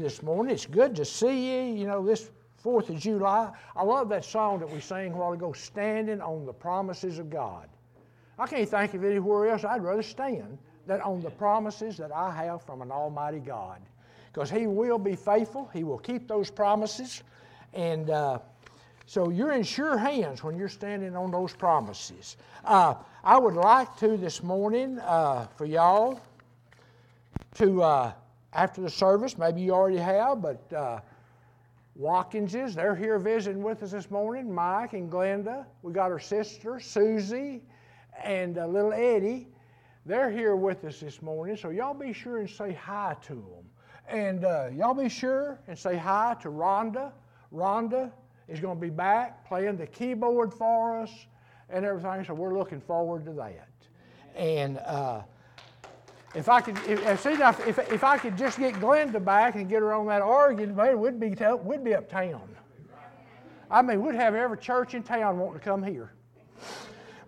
this morning. It's good to see you. You know, this 4th of July. I love that song that we sang a while ago, Standing on the Promises of God. I can't think of anywhere else I'd rather stand than on the promises that I have from an Almighty God. Because He will be faithful, He will keep those promises. And uh, so you're in sure hands when you're standing on those promises. Uh, I would like to this morning uh, for y'all to uh, after the service. Maybe you already have, but uh, Watkinses, they're here visiting with us this morning. Mike and Glenda. We got our sister, Susie, and uh, little Eddie. They're here with us this morning, so y'all be sure and say hi to them. And uh, y'all be sure and say hi to Rhonda. Rhonda is going to be back playing the keyboard for us and everything, so we're looking forward to that. And uh, if I could, if, if, if I could just get Glenda back and get her on that organ, man, we'd be, we'd be uptown. I mean, we'd have every church in town wanting to come here.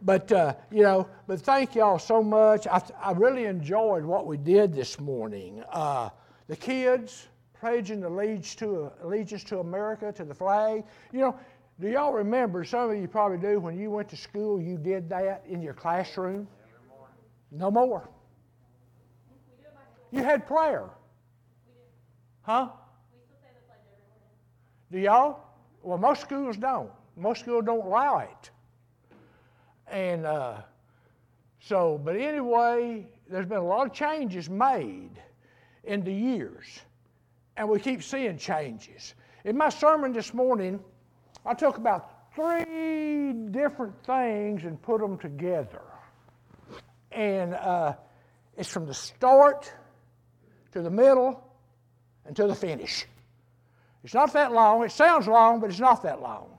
But, uh, you know, but thank y'all so much. I, I really enjoyed what we did this morning. Uh, the kids pledging allegiance to, allegiance to America, to the flag. You know, do y'all remember, some of you probably do, when you went to school, you did that in your classroom? No more. You had prayer. Huh? Do y'all? Well, most schools don't. Most schools don't allow it. And uh, so, but anyway, there's been a lot of changes made in the years, and we keep seeing changes. In my sermon this morning, I took about three different things and put them together. And uh, it's from the start to the middle, and to the finish. It's not that long. It sounds long, but it's not that long.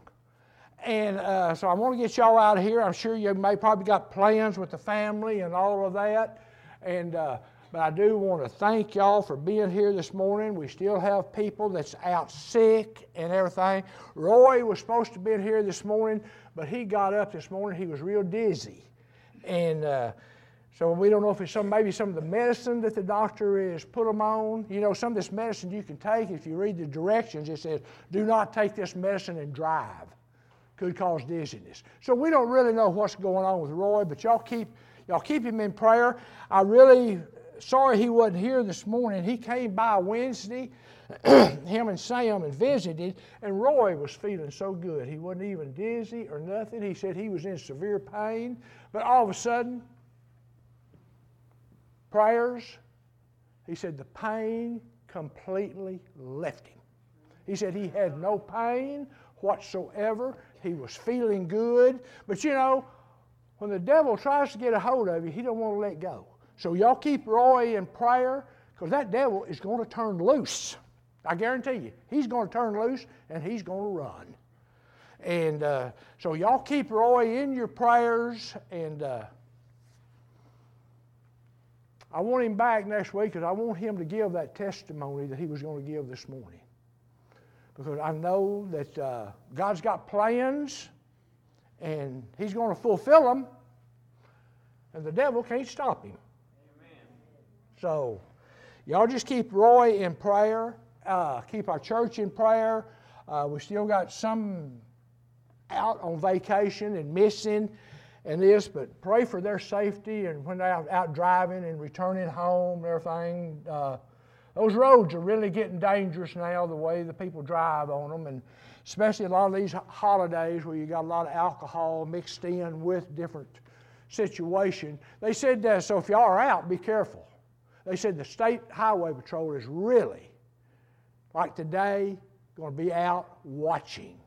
And uh, so I want to get y'all out of here. I'm sure you may probably got plans with the family and all of that. And uh, but I do want to thank y'all for being here this morning. We still have people that's out sick and everything. Roy was supposed to be here this morning, but he got up this morning. He was real dizzy, and. Uh, so we don't know if it's some maybe some of the medicine that the doctor is put them on. You know, some of this medicine you can take. If you read the directions, it says, "Do not take this medicine and drive." Could cause dizziness. So we don't really know what's going on with Roy, but y'all keep y'all keep him in prayer. I really sorry he wasn't here this morning. He came by Wednesday, him and Sam, and visited, and Roy was feeling so good. He wasn't even dizzy or nothing. He said he was in severe pain, but all of a sudden prayers, he said the pain completely left him. He said he had no pain whatsoever. He was feeling good. But you know, when the devil tries to get a hold of you, he don't want to let go. So y'all keep Roy in prayer because that devil is going to turn loose. I guarantee you, he's going to turn loose and he's going to run. And uh, so y'all keep Roy in your prayers and. Uh, I want him back next week because I want him to give that testimony that he was going to give this morning. Because I know that uh, God's got plans and he's going to fulfill them, and the devil can't stop him. Amen. So, y'all just keep Roy in prayer, uh, keep our church in prayer. Uh, we still got some out on vacation and missing and this, but pray for their safety and when they're out, out driving and returning home and everything. Uh, those roads are really getting dangerous now, the way the people drive on them, and especially a lot of these holidays where you got a lot of alcohol mixed in with different situation. They said, uh, so if y'all are out, be careful. They said the state highway patrol is really, like today, going to be out watching.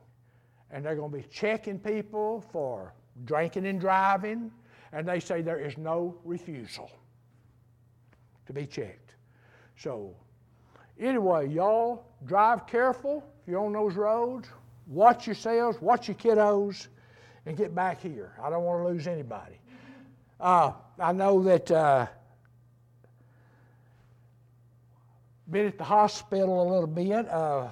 And they're going to be checking people for drinking and driving, and they say there is no refusal to be checked. So, anyway, y'all drive careful if you're on those roads. Watch yourselves, watch your kiddos, and get back here. I don't want to lose anybody. Uh, I know that uh, been at the hospital a little bit. Uh,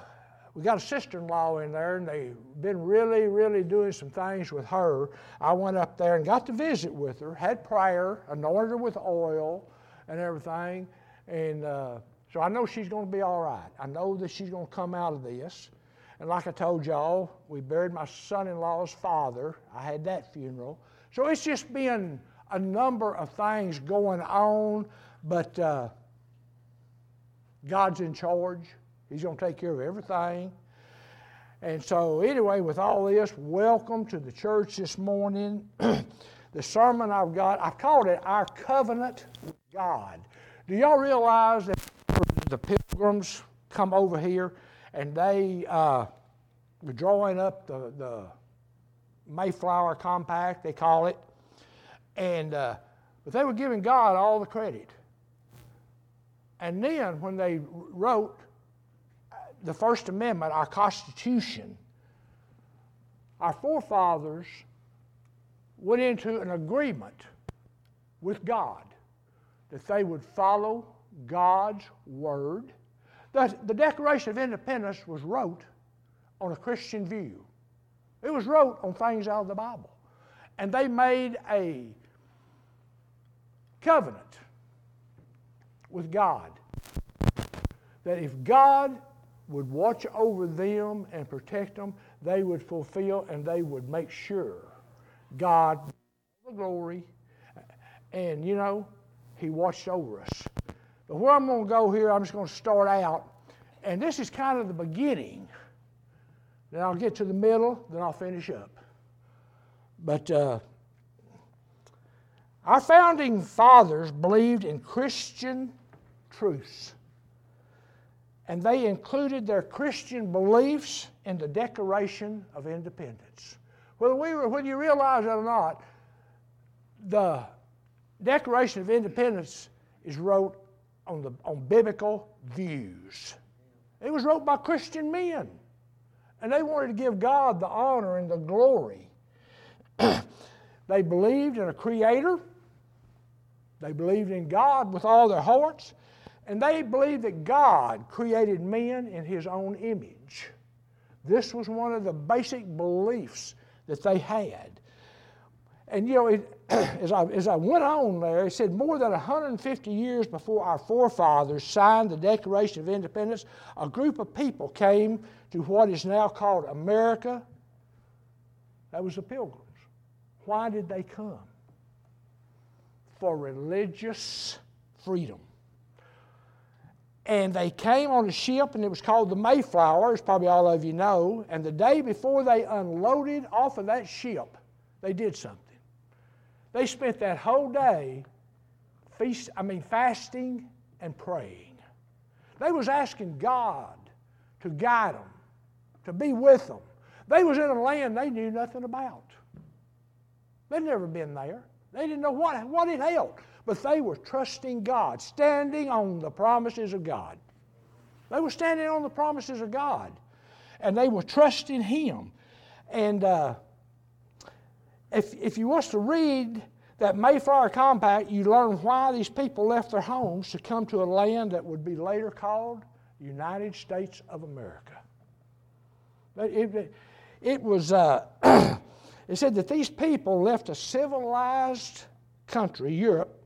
we got a sister-in-law in there, and they've been really, really doing some things with her. I went up there and got to visit with her, had prayer, anointed her with oil and everything, and uh, So I know she's going to be all right. I know that she's going to come out of this. And like I told y'all, we buried my son in law's father. I had that funeral. So it's just been a number of things going on, but uh, God's in charge. He's going to take care of everything. And so, anyway, with all this, welcome to the church this morning. the sermon I've got, I've called it Our Covenant with God. Do y'all realize that the pilgrims come over here and they uh, were drawing up the, the Mayflower Compact, they call it, and uh, but they were giving God all the credit. And then when they wrote the First Amendment, our Constitution, our forefathers went into an agreement with God that they would follow God's Word. The, the Declaration of Independence was wrote on a Christian view. It was wrote on things out of the Bible. And they made a covenant with God that if God would watch over them and protect them, they would fulfill and they would make sure God the glory. And you know, He watched over us. But where I'm going to go here, I'm just going to start out, and this is kind of the beginning. Then I'll get to the middle, then I'll finish up. But uh, our founding fathers believed in Christian truths and they included their Christian beliefs in the Declaration of Independence. Whether, we were, whether you realize it or not, the Declaration of Independence is wrote on, the, on biblical views. It was wrote by Christian men, and they wanted to give God the honor and the glory. they believed in a creator, they believed in God with all their hearts, and they believed that God created men in his own image. This was one of the basic beliefs that they had. And you know, it, as, I, as I went on there, it said more than 150 years before our forefathers signed the Declaration of Independence, a group of people came to what is now called America. That was the Pilgrims. Why did they come? For religious freedom. And they came on a ship, and it was called the Mayflower, as probably all of you know. And the day before they unloaded off of that ship, they did something. They spent that whole day feast, I mean, fasting and praying. They was asking God to guide them, to be with them. They was in a land they knew nothing about. They'd never been there. They didn't know what, what it held but they were trusting God, standing on the promises of God. They were standing on the promises of God, and they were trusting Him. And uh, if, if you want to read that Mayflower Compact, you learn why these people left their homes to come to a land that would be later called United States of America. It, it, it was, uh, it said that these people left a civilized country, Europe,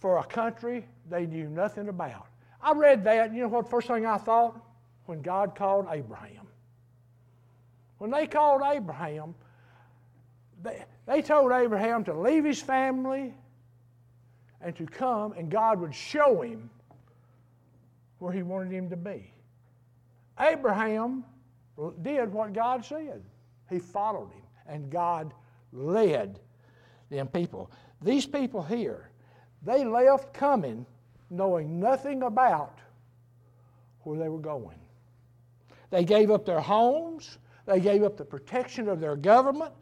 for a country they knew nothing about. I read that, and you know what first thing I thought? When God called Abraham. When they called Abraham, they, they told Abraham to leave his family and to come, and God would show him where he wanted him to be. Abraham did what God said. He followed him, and God led them people. These people here, they left coming knowing nothing about where they were going. They gave up their homes, they gave up the protection of their government,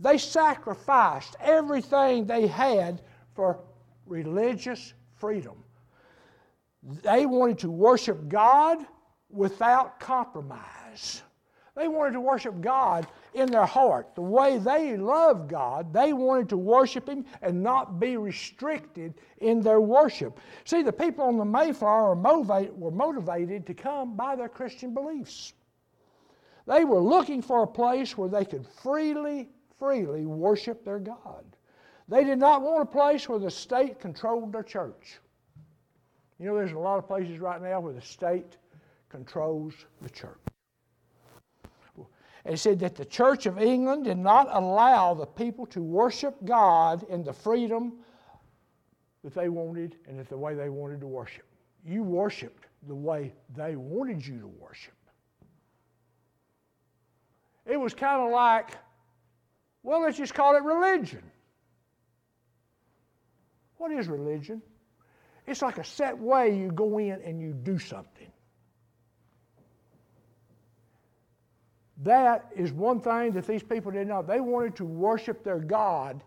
they sacrificed everything they had for religious freedom. They wanted to worship God without compromise. They wanted to worship God in their heart. The way they loved God, they wanted to worship Him and not be restricted in their worship. See, the people on the Mayflower were motivated to come by their Christian beliefs. They were looking for a place where they could freely, freely worship their God. They did not want a place where the state controlled their church. You know, there's a lot of places right now where the state controls the church. It said that the Church of England did not allow the people to worship God in the freedom that they wanted and the way they wanted to worship. You worshiped the way they wanted you to worship. It was kind of like, well, let's just call it religion. What is religion? It's like a set way you go in and you do something. That is one thing that these people did not. Know. They wanted to worship their God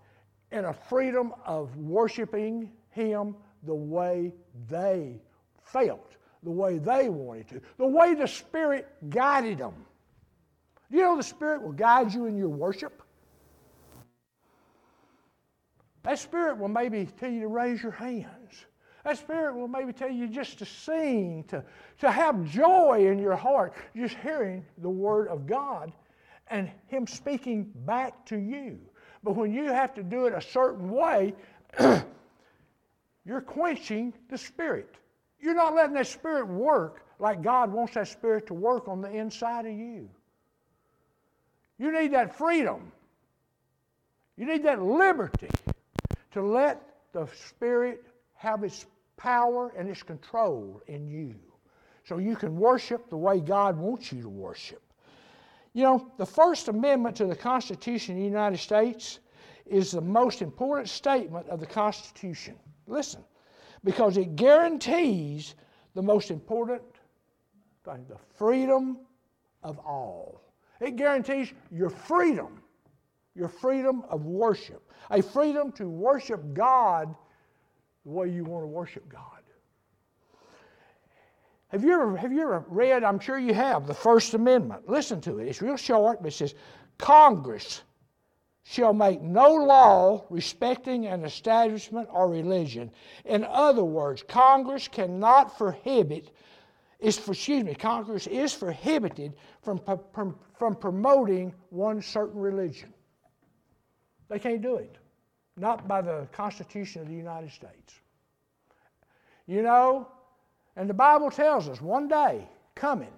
in a freedom of worshiping Him the way they felt, the way they wanted to, the way the Spirit guided them. You know the Spirit will guide you in your worship? That Spirit will maybe tell you to raise your hands. That Spirit will maybe tell you just to sing, to, to have joy in your heart, just hearing the Word of God and Him speaking back to you. But when you have to do it a certain way, you're quenching the Spirit. You're not letting that Spirit work like God wants that Spirit to work on the inside of you. You need that freedom. You need that liberty to let the Spirit have its power and its control in you so you can worship the way God wants you to worship. You know, the First Amendment to the Constitution of the United States is the most important statement of the Constitution. Listen, because it guarantees the most important thing the freedom of all. It guarantees your freedom, your freedom of worship, a freedom to worship God the way you want to worship God. Have you ever, have you ever read, I'm sure you have, the First Amendment? Listen to it. It's real short, but it says Congress shall make no law respecting an establishment or religion. In other words, Congress cannot prohibit, is for, excuse me, Congress is prohibited from, from, from promoting one certain religion. They can't do it not by the Constitution of the United States. You know, and the Bible tells us one day coming,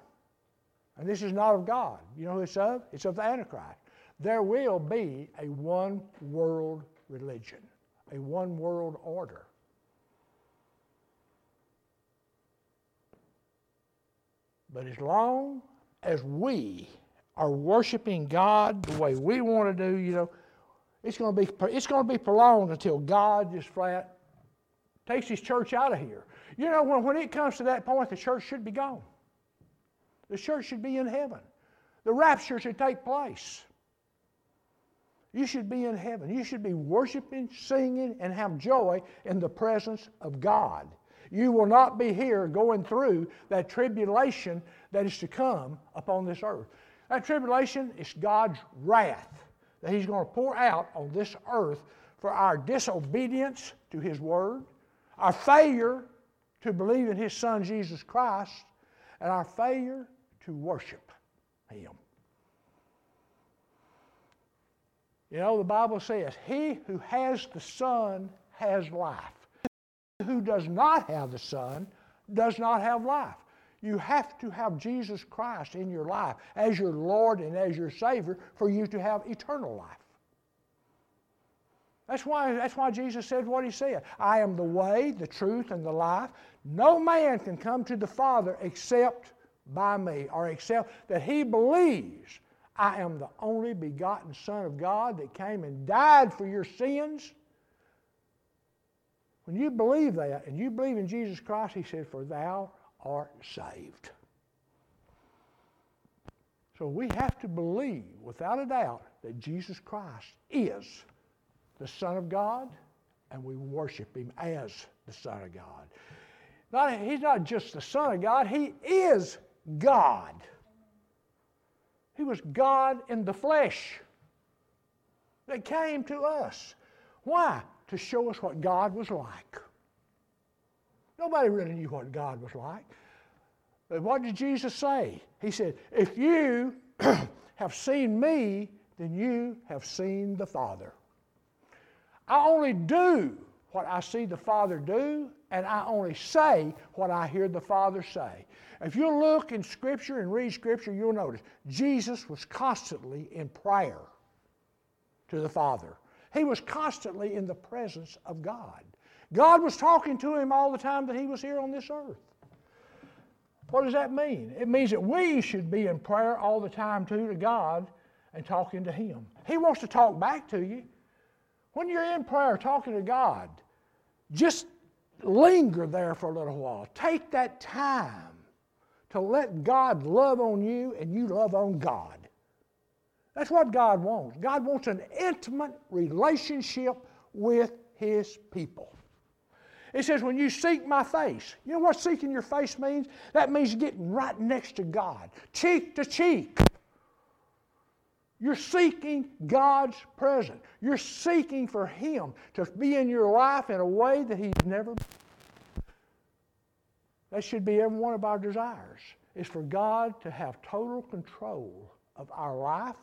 and this is not of God. You know who it's of? It's of the Antichrist. There will be a one world religion, a one world order. But as long as we are worshiping God the way we want to do, you know, it's going to be, it's going to be prolonged until God just flat takes his church out of here. You know, when, when it comes to that point, the church should be gone. The church should be in heaven. The rapture should take place. You should be in heaven. You should be worshiping, singing, and have joy in the presence of God. You will not be here going through that tribulation that is to come upon this earth. That tribulation is God's wrath that He's going to pour out on this earth for our disobedience to His Word, our failure to believe in His Son Jesus Christ, and our failure to worship Him. You know, the Bible says, He who has the Son has life. Who does not have the Son does not have life. You have to have Jesus Christ in your life as your Lord and as your Savior for you to have eternal life. That's why, that's why Jesus said what he said I am the way, the truth, and the life. No man can come to the Father except by me, or except that he believes I am the only begotten Son of God that came and died for your sins. When you believe that and you believe in Jesus Christ, he said, For thou are saved. So we have to believe without a doubt that Jesus Christ is the Son of God and we worship Him as the Son of God. Not, he's not just the Son of God, He is God. He was God in the flesh that came to us. Why? To show us what God was like. Nobody really knew what God was like. But what did Jesus say? He said, If you have seen me, then you have seen the Father. I only do what I see the Father do, and I only say what I hear the Father say. If you look in Scripture and read Scripture, you'll notice Jesus was constantly in prayer to the Father. He was constantly in the presence of God. God was talking to him all the time that he was here on this earth. What does that mean? It means that we should be in prayer all the time too to God and talking to Him. He wants to talk back to you. When you're in prayer talking to God, just linger there for a little while. Take that time to let God love on you and you love on God. That's what God wants. God wants an intimate relationship with His people. It says, when you seek my face, you know what seeking your face means? That means getting right next to God, cheek to cheek. You're seeking God's presence. You're seeking for Him to be in your life in a way that He's never. That should be every one of our desires, is for God to have total control of our life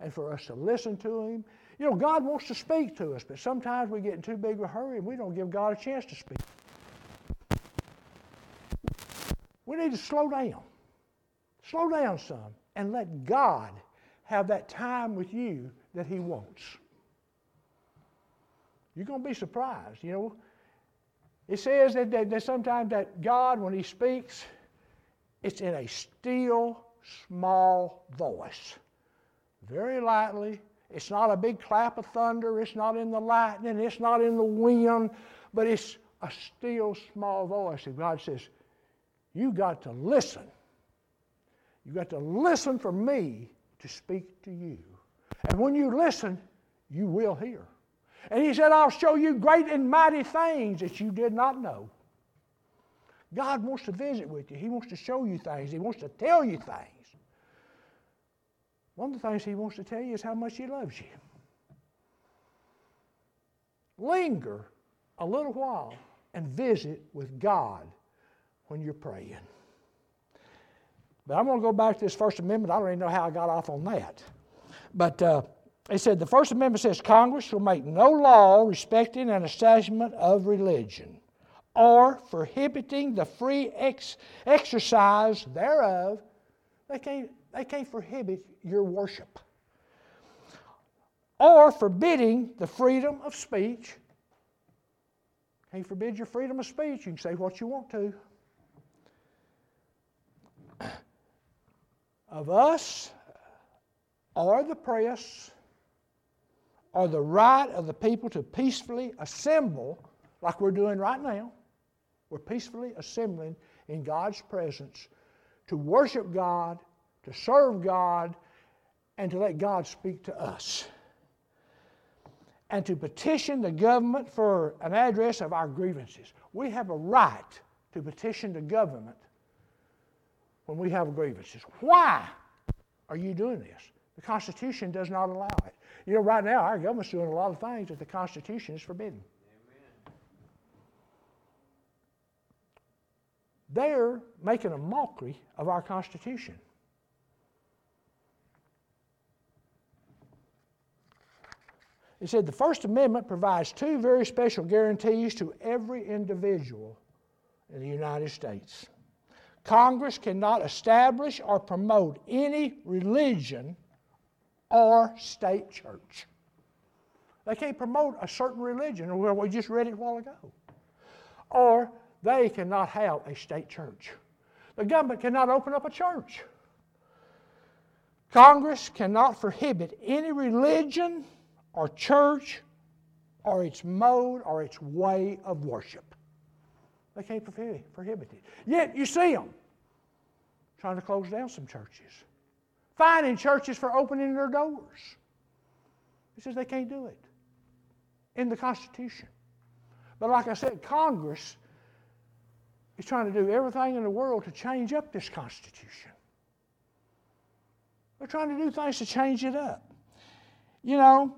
and for us to listen to Him you know, God wants to speak to us, but sometimes we get in too big of a hurry and we don't give God a chance to speak. We need to slow down. Slow down some and let God have that time with you that He wants. You're going to be surprised. You know, it says that, that, that sometimes that God, when He speaks, it's in a still, small voice. Very lightly, it's not a big clap of thunder. It's not in the lightning. It's not in the wind. But it's a still small voice. And God says, You got to listen. You got to listen for me to speak to you. And when you listen, you will hear. And he said, I'll show you great and mighty things that you did not know. God wants to visit with you. He wants to show you things. He wants to tell you things. One of the things he wants to tell you is how much he loves you. Linger a little while and visit with God when you're praying. But I'm going to go back to this First Amendment. I don't even know how I got off on that. But uh, it said the First Amendment says Congress shall make no law respecting an establishment of religion or prohibiting the free ex- exercise thereof. They can't they can't prohibit your worship. Or forbidding the freedom of speech. Can't forbid your freedom of speech. You can say what you want to. Of us, or the press, or the right of the people to peacefully assemble, like we're doing right now. We're peacefully assembling in God's presence to worship God to serve God, and to let God speak to us. And to petition the government for an address of our grievances. We have a right to petition the government when we have grievances. Why are you doing this? The Constitution does not allow it. You know, right now, our government's doing a lot of things that the Constitution is forbidding. They're making a mockery of our Constitution. He said the First Amendment provides two very special guarantees to every individual in the United States. Congress cannot establish or promote any religion or state church. They can't promote a certain religion, or we just read it a while ago. Or they cannot have a state church. The government cannot open up a church. Congress cannot prohibit any religion or church or its mode or its way of worship. They can't prohibit it. Yet you see them trying to close down some churches, finding churches for opening their doors. He says they can't do it in the Constitution. But like I said, Congress is trying to do everything in the world to change up this Constitution. They're trying to do things to change it up. You know,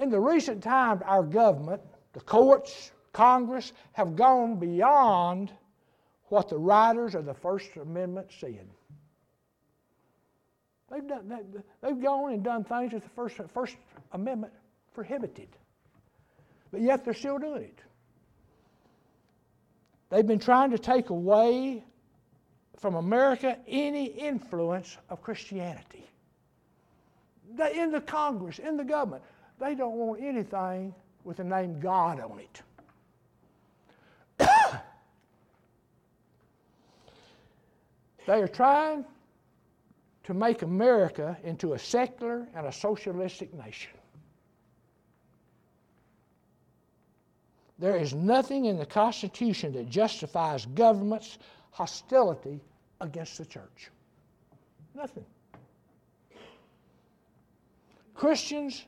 in the recent times, our government, the courts, Congress have gone beyond what the writers of the First Amendment said. They've, done, they've gone and done things that the First, First Amendment prohibited. But yet they're still doing it. They've been trying to take away from America any influence of Christianity. In the Congress, in the government, they don't want anything with the name God on it. they are trying to make America into a secular and a socialistic nation. There is nothing in the Constitution that justifies government's hostility against the church. Nothing. Christians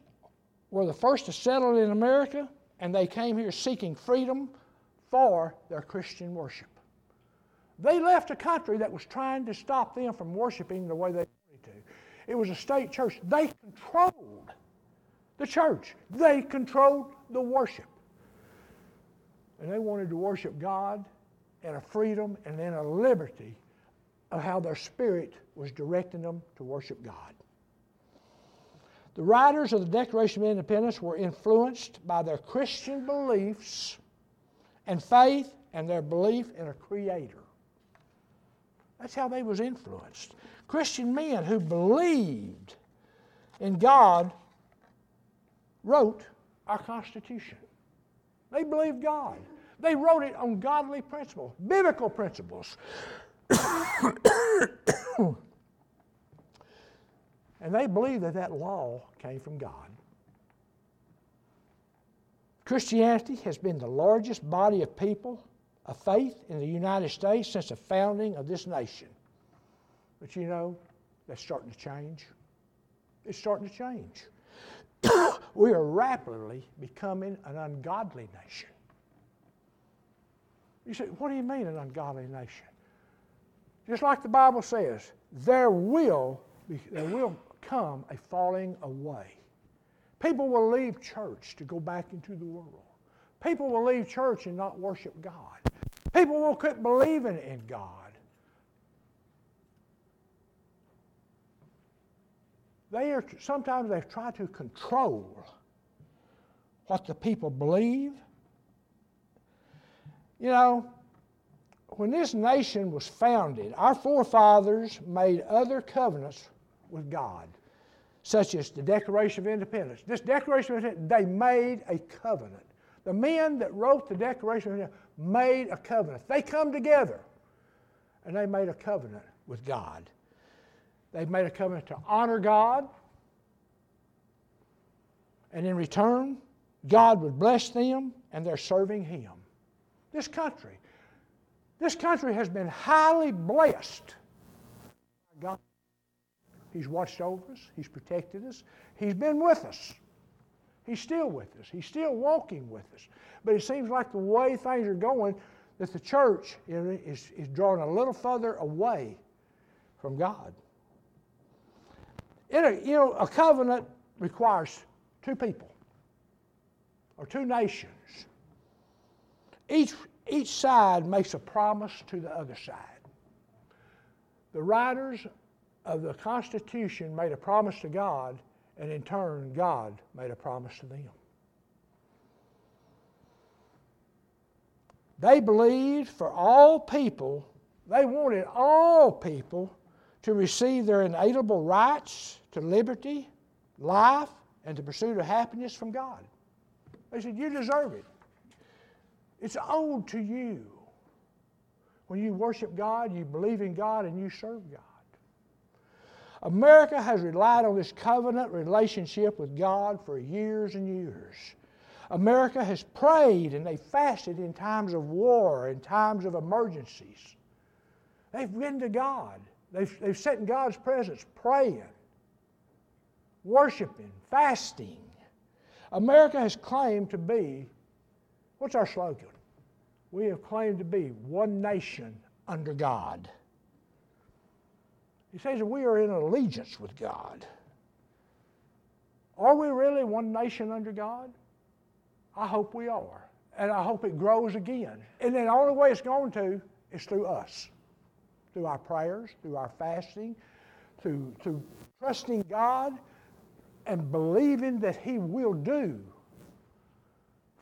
were the first to settle in America, and they came here seeking freedom for their Christian worship. They left a country that was trying to stop them from worshiping the way they wanted to. It was a state church. They controlled the church, they controlled the worship. And they wanted to worship God in a freedom and in a liberty of how their spirit was directing them to worship God. The writers of the Declaration of Independence were influenced by their Christian beliefs and faith and their belief in a creator. That's how they was influenced. Christian men who believed in God wrote our Constitution. They believed God. They wrote it on godly principles, biblical principles. And they believe that that law came from God. Christianity has been the largest body of people of faith in the United States since the founding of this nation. But you know, that's starting to change. It's starting to change. we are rapidly becoming an ungodly nation. You say, what do you mean an ungodly nation? Just like the Bible says, there will, be, there will come a falling away. People will leave church to go back into the world. People will leave church and not worship God. People will quit believing in God. They are sometimes they try to control what the people believe you know, when this nation was founded, our forefathers made other covenants with God, such as the Declaration of Independence. This Declaration of Independence, they made a covenant. The men that wrote the Declaration of Independence made a covenant. They come together and they made a covenant with God. They made a covenant to honor God, and in return, God would bless them and they're serving Him. This country. This country has been highly blessed. God, He's watched over us, He's protected us, He's been with us. He's still with us, He's still walking with us. But it seems like the way things are going, that the church is, is drawing a little further away from God. In a, you know, a covenant requires two people or two nations each, each side makes a promise to the other side. The writers of the Constitution made a promise to God, and in turn, God made a promise to them. They believed for all people, they wanted all people to receive their inalienable rights to liberty, life, and the pursuit of happiness from God. They said, You deserve it. It's owed to you. When you worship God, you believe in God, and you serve God. America has relied on this covenant relationship with God for years and years. America has prayed and they fasted in times of war, in times of emergencies. They've been to God. They've, they've sat in God's presence praying, worshiping, fasting. America has claimed to be what's our slogan? we have claimed to be one nation under God. He says we are in allegiance with God. Are we really one nation under God? I hope we are. And I hope it grows again. And then the only way it's going to is through us, through our prayers, through our fasting, through, through trusting God and believing that He will do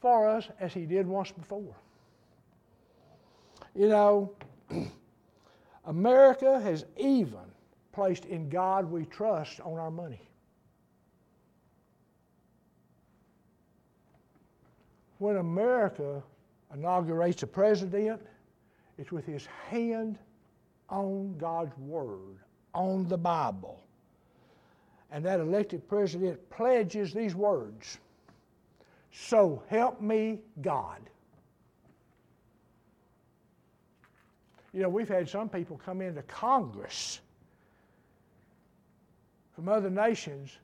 for us as He did once before. You know, America has even placed in God we trust on our money. When America inaugurates a president, it's with his hand on God's Word, on the Bible. And that elected president pledges these words So help me God. You know, we've had some people come into Congress from other nations.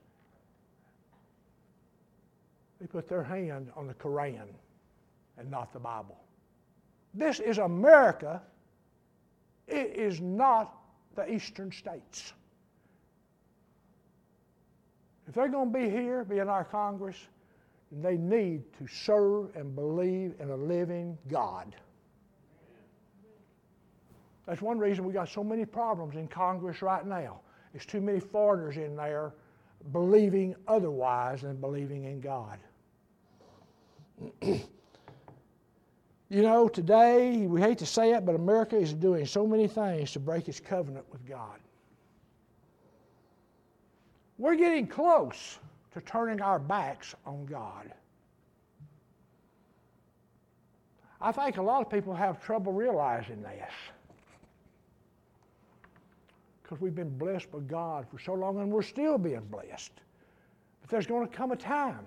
They put their hand on the Koran and not the Bible. This is America. It is not the eastern states. If they're going to be here, be in our Congress, they need to serve and believe in a living God. That's one reason we got so many problems in Congress right now. There's too many foreigners in there believing otherwise than believing in God. you know, today, we hate to say it, but America is doing so many things to break its covenant with God. We're getting close to turning our backs on God. I think a lot of people have trouble realizing this because we've been blessed by God for so long and we're still being blessed. But there's going to come a time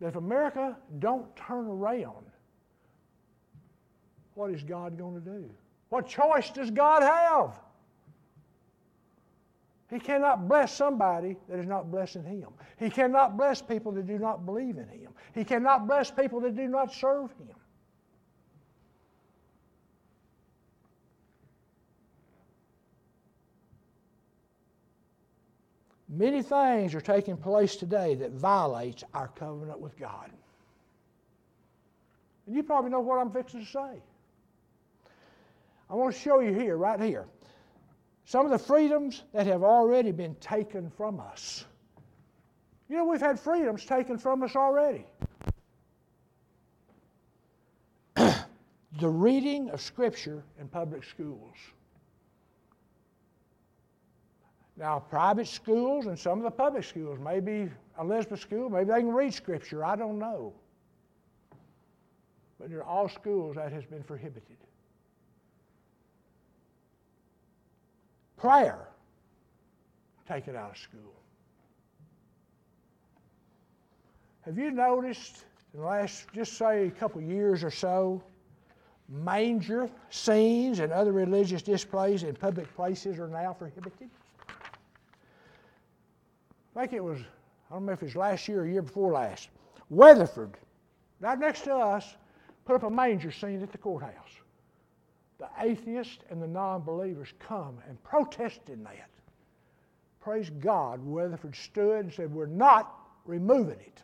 that if America don't turn around, what is God going to do? What choice does God have? He cannot bless somebody that is not blessing Him. He cannot bless people that do not believe in Him. He cannot bless people that do not serve Him. Many things are taking place today that violates our covenant with God. And you probably know what I'm fixing to say. I want to show you here, right here, some of the freedoms that have already been taken from us. You know, we've had freedoms taken from us already. the reading of Scripture in public schools. Now, private schools and some of the public schools, maybe Elizabeth School, maybe they can read Scripture, I don't know. But in all schools, that has been prohibited. Prayer, taken out of school. Have you noticed in the last, just say, a couple years or so, manger scenes and other religious displays in public places are now prohibited? I think it was, I don't know if it was last year or year before last, Weatherford, right next to us, put up a manger scene at the courthouse. The atheists and the non believers come and protest in that. Praise God, Weatherford stood and said, We're not removing it.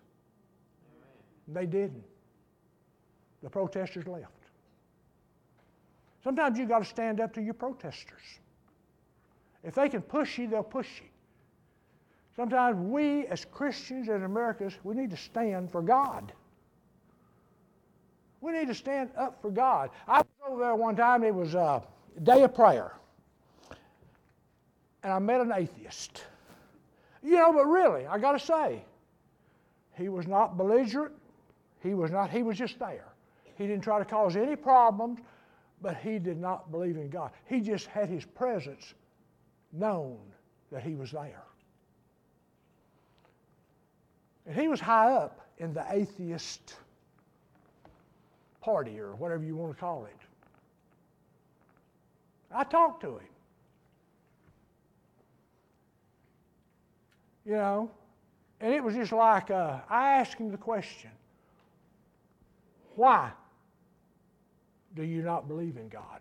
They didn't. The protesters left. Sometimes you've got to stand up to your protesters. If they can push you, they'll push you. Sometimes we, as Christians in America, we need to stand for God. We need to stand up for God. I was over there one time, it was a day of prayer. And I met an atheist. You know, but really, I got to say, he was not belligerent. He was not, he was just there. He didn't try to cause any problems, but he did not believe in God. He just had his presence known that he was there. And he was high up in the atheist party or whatever you want to call it. I talked to him. You know, and it was just like uh, I asked him the question why do you not believe in God?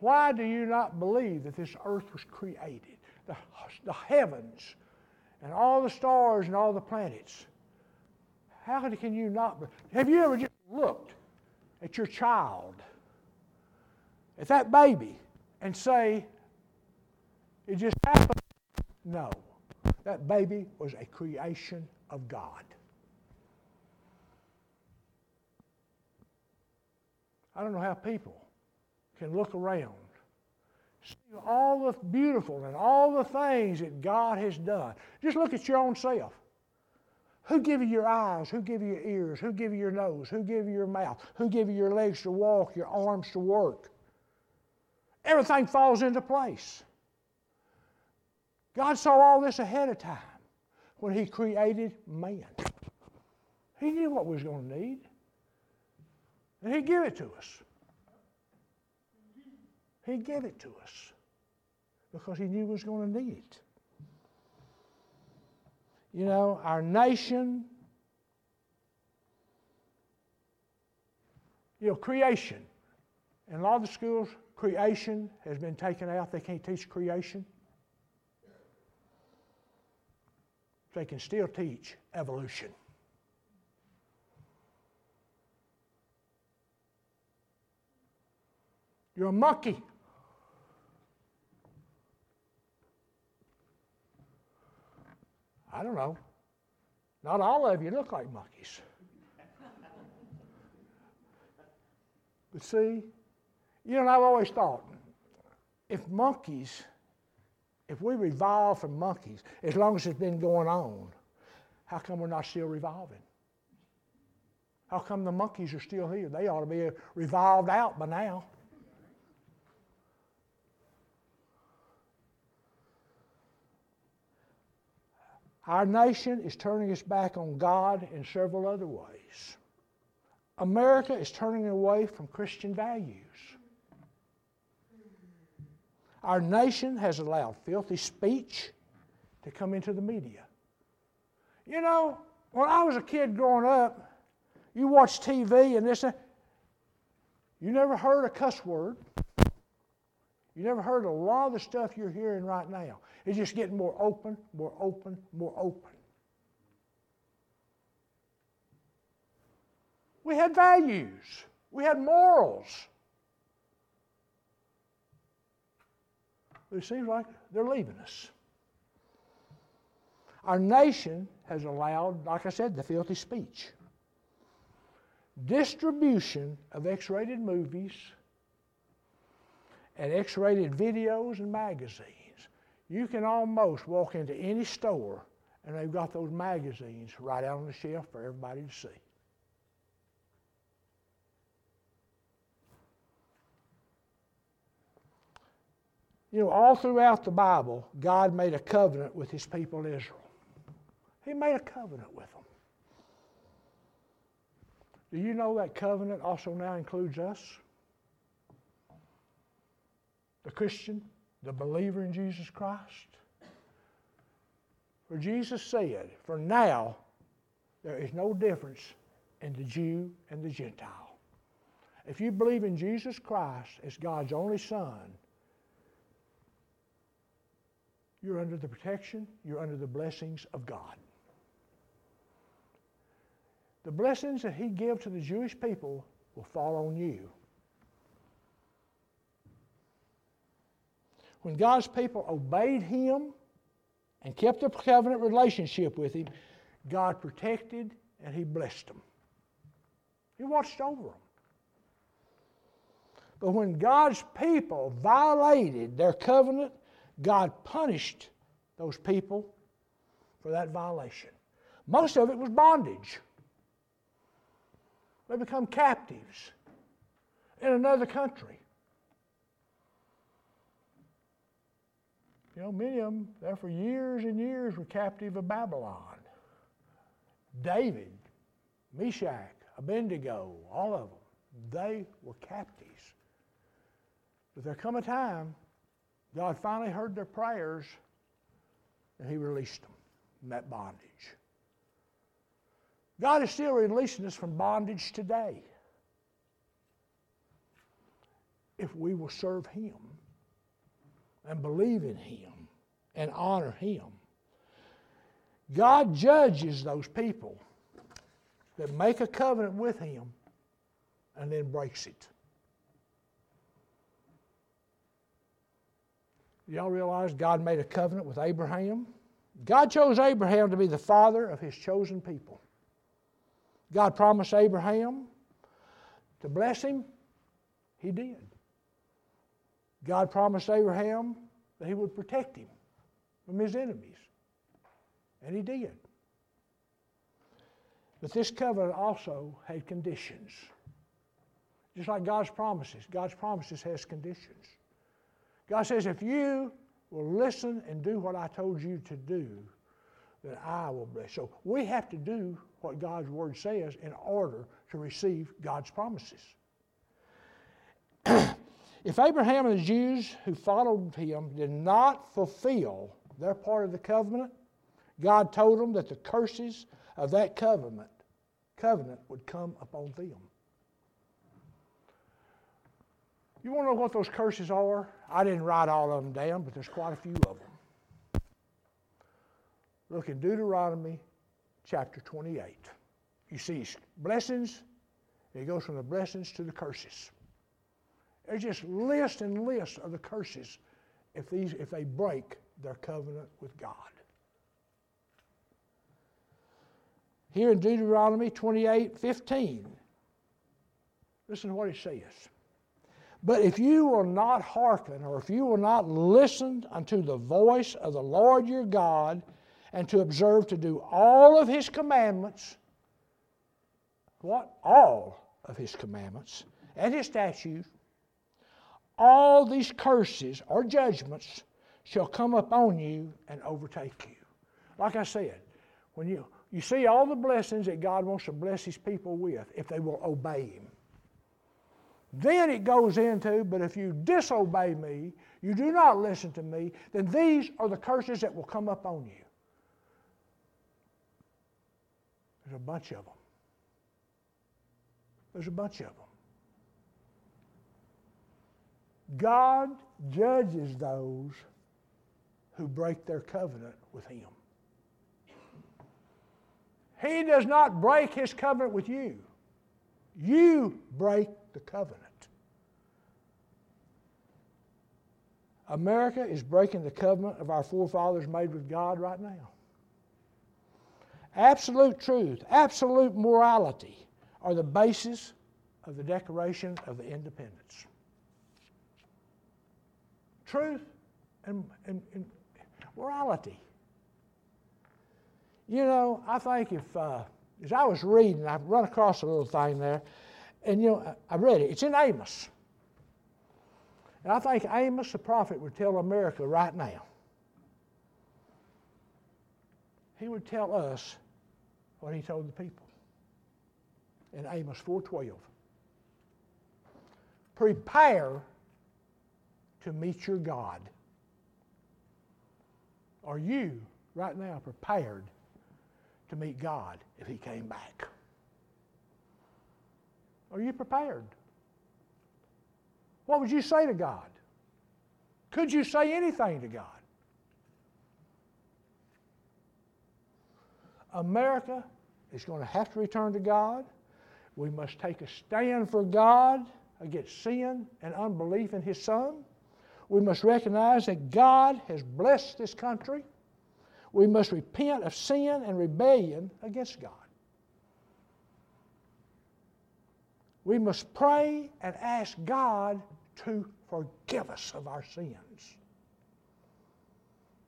Why do you not believe that this earth was created? The, the heavens and all the stars and all the planets. How can you not? Have you ever just looked at your child, at that baby, and say, it just happened? No. That baby was a creation of God. I don't know how people can look around all the beautiful and all the things that God has done. Just look at your own self. Who give you your eyes? Who give you your ears? Who give you your nose? Who give you your mouth? Who give you your legs to walk, your arms to work? Everything falls into place. God saw all this ahead of time when He created man. He knew what we was going to need. And He gave it to us. He gave it to us because He knew we was going to need it. You know, our nation, you know, creation. In a lot of the schools, creation has been taken out. They can't teach creation. They can still teach evolution. You're a monkey. I don't know. Not all of you look like monkeys. but see, you know, I've always thought if monkeys, if we revolve from monkeys, as long as it's been going on, how come we're not still revolving? How come the monkeys are still here? They ought to be revolved out by now. Our nation is turning its back on God in several other ways. America is turning away from Christian values. Our nation has allowed filthy speech to come into the media. You know, when I was a kid growing up, you watch TV and this, you never heard a cuss word. You never heard a lot of the stuff you're hearing right now. It's just getting more open, more open, more open. We had values, we had morals. But it seems like they're leaving us. Our nation has allowed, like I said, the filthy speech, distribution of X rated movies and X rated videos and magazines. You can almost walk into any store and they've got those magazines right out on the shelf for everybody to see. You know, all throughout the Bible, God made a covenant with his people Israel. He made a covenant with them. Do you know that covenant also now includes us? The Christian, the believer in Jesus Christ. For Jesus said, For now, there is no difference in the Jew and the Gentile. If you believe in Jesus Christ as God's only Son, you're under the protection, you're under the blessings of God. The blessings that He gives to the Jewish people will fall on you when God's people obeyed Him and kept a covenant relationship with Him, God protected and He blessed them. He watched over them. But when God's people violated their covenant, God punished those people for that violation. Most of it was bondage. They become captives in another country. You know, many of them, there for years and years, were captive of Babylon. David, Meshach, Abednego, all of them, they were captives. But there come a time, God finally heard their prayers, and He released them from that bondage. God is still releasing us from bondage today if we will serve Him and believe in Him and honor Him. God judges those people that make a covenant with Him and then breaks it. Y'all realize God made a covenant with Abraham? God chose Abraham to be the father of his chosen people. God promised Abraham to bless him He did. God promised Abraham that he would protect him from his enemies. And he did. But this covenant also had conditions. Just like God's promises. God's promises has conditions. God says, if you will listen and do what I told you to do, then I will bless. So we have to do what God's word says in order to receive God's promises. if Abraham and the Jews who followed him did not fulfill their part of the covenant, God told them that the curses of that covenant covenant would come upon them. You want to know what those curses are? I didn't write all of them down, but there's quite a few of them. Look in Deuteronomy chapter 28. You see blessings, it goes from the blessings to the curses. There's just list and list of the curses if, these, if they break their covenant with God. Here in Deuteronomy 28 15, listen to what it says. But if you will not hearken, or if you will not listen unto the voice of the Lord your God, and to observe to do all of his commandments, what? All of his commandments and his statutes, all these curses or judgments shall come upon you and overtake you. Like I said, when you, you see all the blessings that God wants to bless his people with if they will obey him. Then it goes into, but if you disobey me, you do not listen to me, then these are the curses that will come up on you. There's a bunch of them. There's a bunch of them. God judges those who break their covenant with Him. He does not break His covenant with you. You break the covenant. America is breaking the covenant of our forefathers made with God right now. Absolute truth, absolute morality are the basis of the Declaration of the Independence. Truth and, and, and morality. You know, I think if, uh, as I was reading, I've run across a little thing there, and you know, I read it. It's in Amos. And I think Amos the prophet would tell America right now. He would tell us what he told the people in Amos 4:12. Prepare to meet your God. Are you right now prepared to meet God if he came back? Are you prepared? What would you say to God? Could you say anything to God? America is going to have to return to God. We must take a stand for God against sin and unbelief in His Son. We must recognize that God has blessed this country. We must repent of sin and rebellion against God. We must pray and ask God to forgive us of our sins.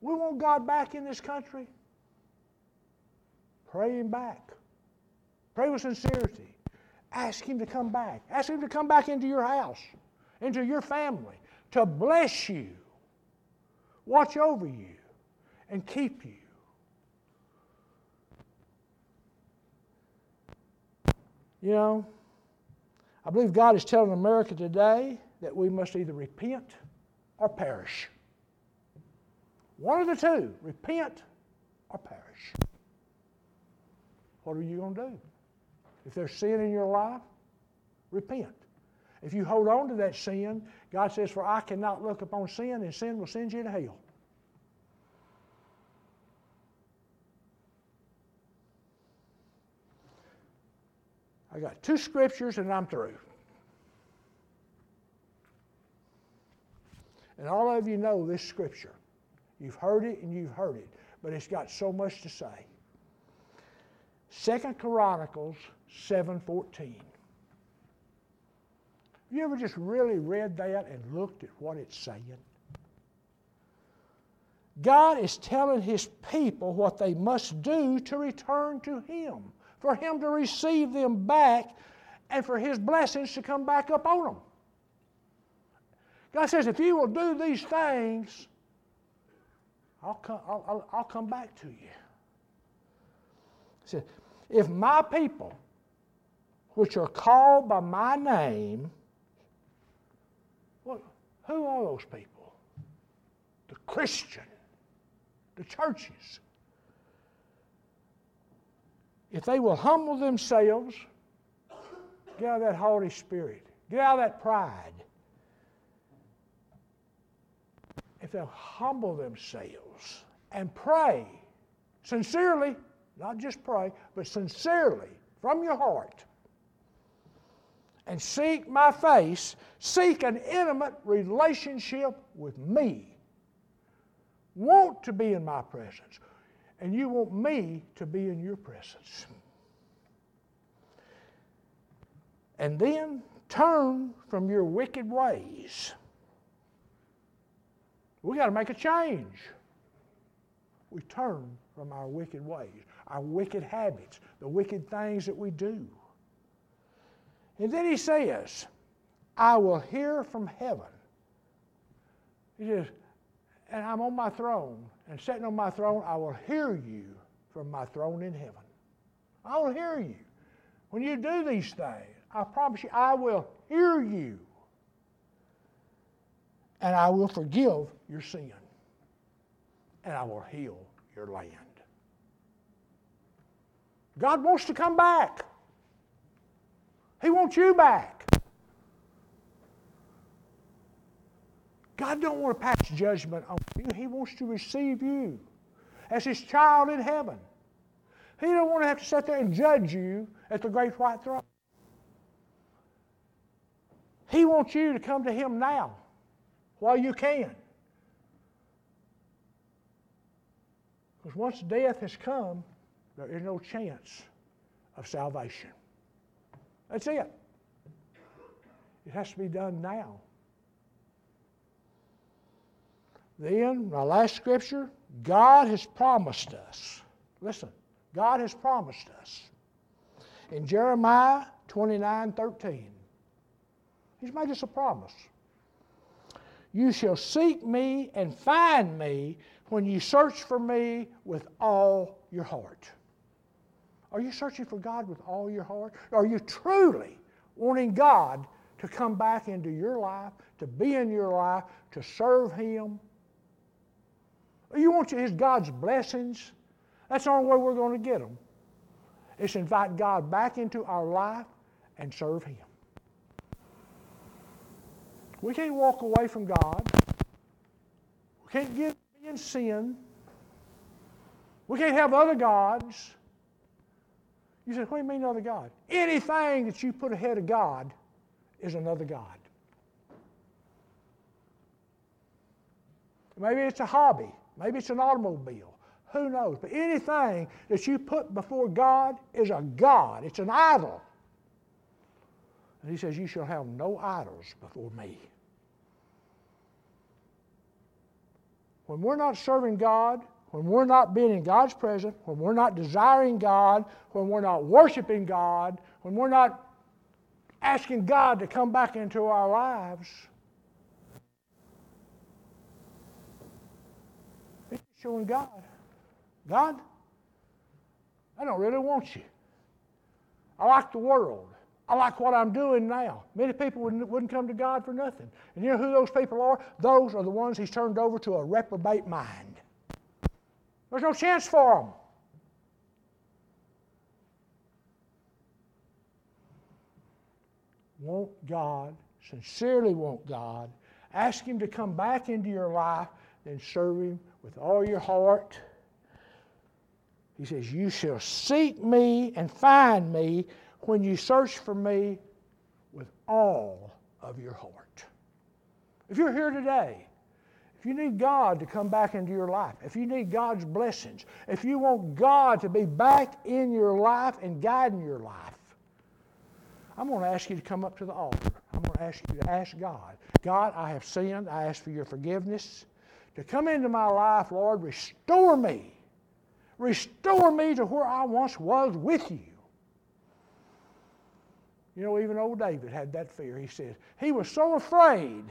We want God back in this country. Pray Him back. Pray with sincerity. Ask Him to come back. Ask Him to come back into your house, into your family, to bless you, watch over you, and keep you. You know, I believe God is telling America today that we must either repent or perish. One of the two repent or perish. What are you going to do? If there's sin in your life, repent. If you hold on to that sin, God says, For I cannot look upon sin, and sin will send you to hell. I got two scriptures and I'm through. And all of you know this scripture. You've heard it and you've heard it, but it's got so much to say. Second Chronicles 7:14. You ever just really read that and looked at what it's saying? God is telling His people what they must do to return to Him, for Him to receive them back, and for His blessings to come back up on them. God says, if you will do these things, I'll come, I'll, I'll, I'll come back to you. He said, if my people, which are called by my name, who are those people? The Christian, the churches. If they will humble themselves, get out of that haughty spirit, get out of that pride, if they'll humble themselves and pray sincerely, not just pray, but sincerely from your heart, and seek my face, seek an intimate relationship with me. Want to be in my presence, and you want me to be in your presence. And then turn from your wicked ways. We got to make a change. We turn from our wicked ways, our wicked habits, the wicked things that we do. And then he says, I will hear from heaven. He says, and I'm on my throne, and sitting on my throne, I will hear you from my throne in heaven. I will hear you. When you do these things, I promise you, I will hear you. And I will forgive your sin. And I will heal your land. God wants to come back. He wants you back. God don't want to pass judgment on you. He wants to receive you as his child in heaven. He don't want to have to sit there and judge you at the great white throne. He wants you to come to him now while you can. Because once death has come, there is no chance of salvation. That's it. It has to be done now. Then, my last scripture God has promised us. Listen, God has promised us. In Jeremiah 29 13, He's made us a promise. You shall seek me and find me when you search for me with all your heart. Are you searching for God with all your heart? Are you truly wanting God to come back into your life, to be in your life, to serve Him? You want His God's blessings? That's the only way we're going to get them. It's invite God back into our life and serve Him. We can't walk away from God. We can't give in sin. We can't have other gods. You say, what do you mean another God? Anything that you put ahead of God is another God. Maybe it's a hobby. Maybe it's an automobile. Who knows? But anything that you put before God is a God. It's an idol. And he says, You shall have no idols before me. When we're not serving God, when we're not being in God's presence, when we're not desiring God, when we're not worshiping God, when we're not asking God to come back into our lives, it's showing God, God, I don't really want you. I like the world. I like what I'm doing now. Many people wouldn't, wouldn't come to God for nothing. And you know who those people are? Those are the ones He's turned over to a reprobate mind. There's no chance for them. Want God, sincerely want God, ask Him to come back into your life, then serve Him with all your heart. He says, You shall seek me and find me when you search for me with all of your heart. If you're here today if you need God to come back into your life, if you need God's blessings, if you want God to be back in your life and guiding your life, I'm going to ask you to come up to the altar. I'm going to ask you to ask God. God, I have sinned. I ask for your forgiveness. To come into my life, Lord, restore me. Restore me to where I once was with you. You know, even old David had that fear. He said he was so afraid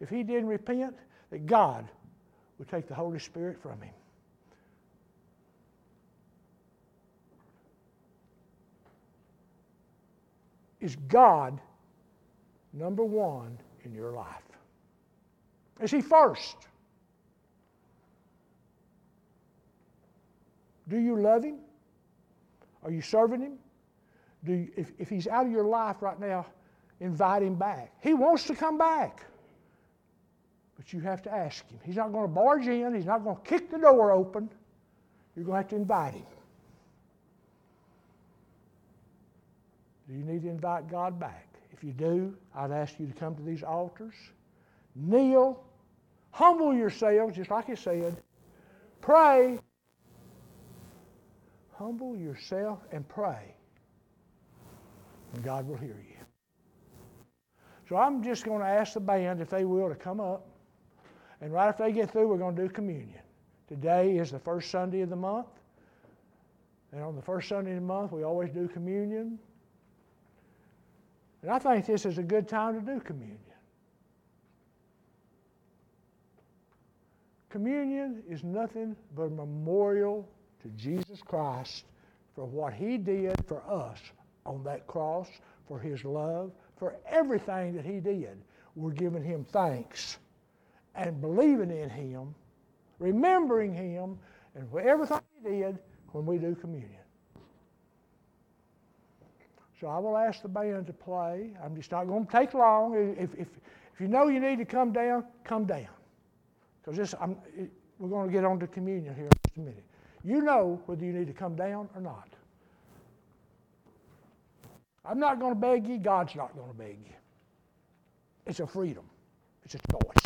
if he didn't repent that God would take the Holy Spirit from him. Is God number one in your life? Is He first? Do you love Him? Are you serving Him? Do you, if, if He's out of your life right now, invite Him back. He wants to come back. But you have to ask Him. He's not going to barge in, He's not going to kick the door open. You're going to have to invite Him. Do you need to invite God back? If you do, I'd ask you to come to these altars, kneel, humble yourselves, just like it said, pray, humble yourself and pray, and God will hear you. So I'm just going to ask the band, if they will, to come up. And right after they get through, we're going to do communion. Today is the first Sunday of the month. And on the first Sunday of the month, we always do communion. And I think this is a good time to do communion. Communion is nothing but a memorial to Jesus Christ for what He did for us on that cross, for His love, for everything that He did. We're giving Him thanks and believing in Him, remembering Him, and everything He did when we do communion. So I will ask the band to play. I'm just not going to take long. If, if, if you know you need to come down, come down. Because we're going to get on to communion here in just a minute. You know whether you need to come down or not. I'm not going to beg you. God's not going to beg you. It's a freedom. It's a choice.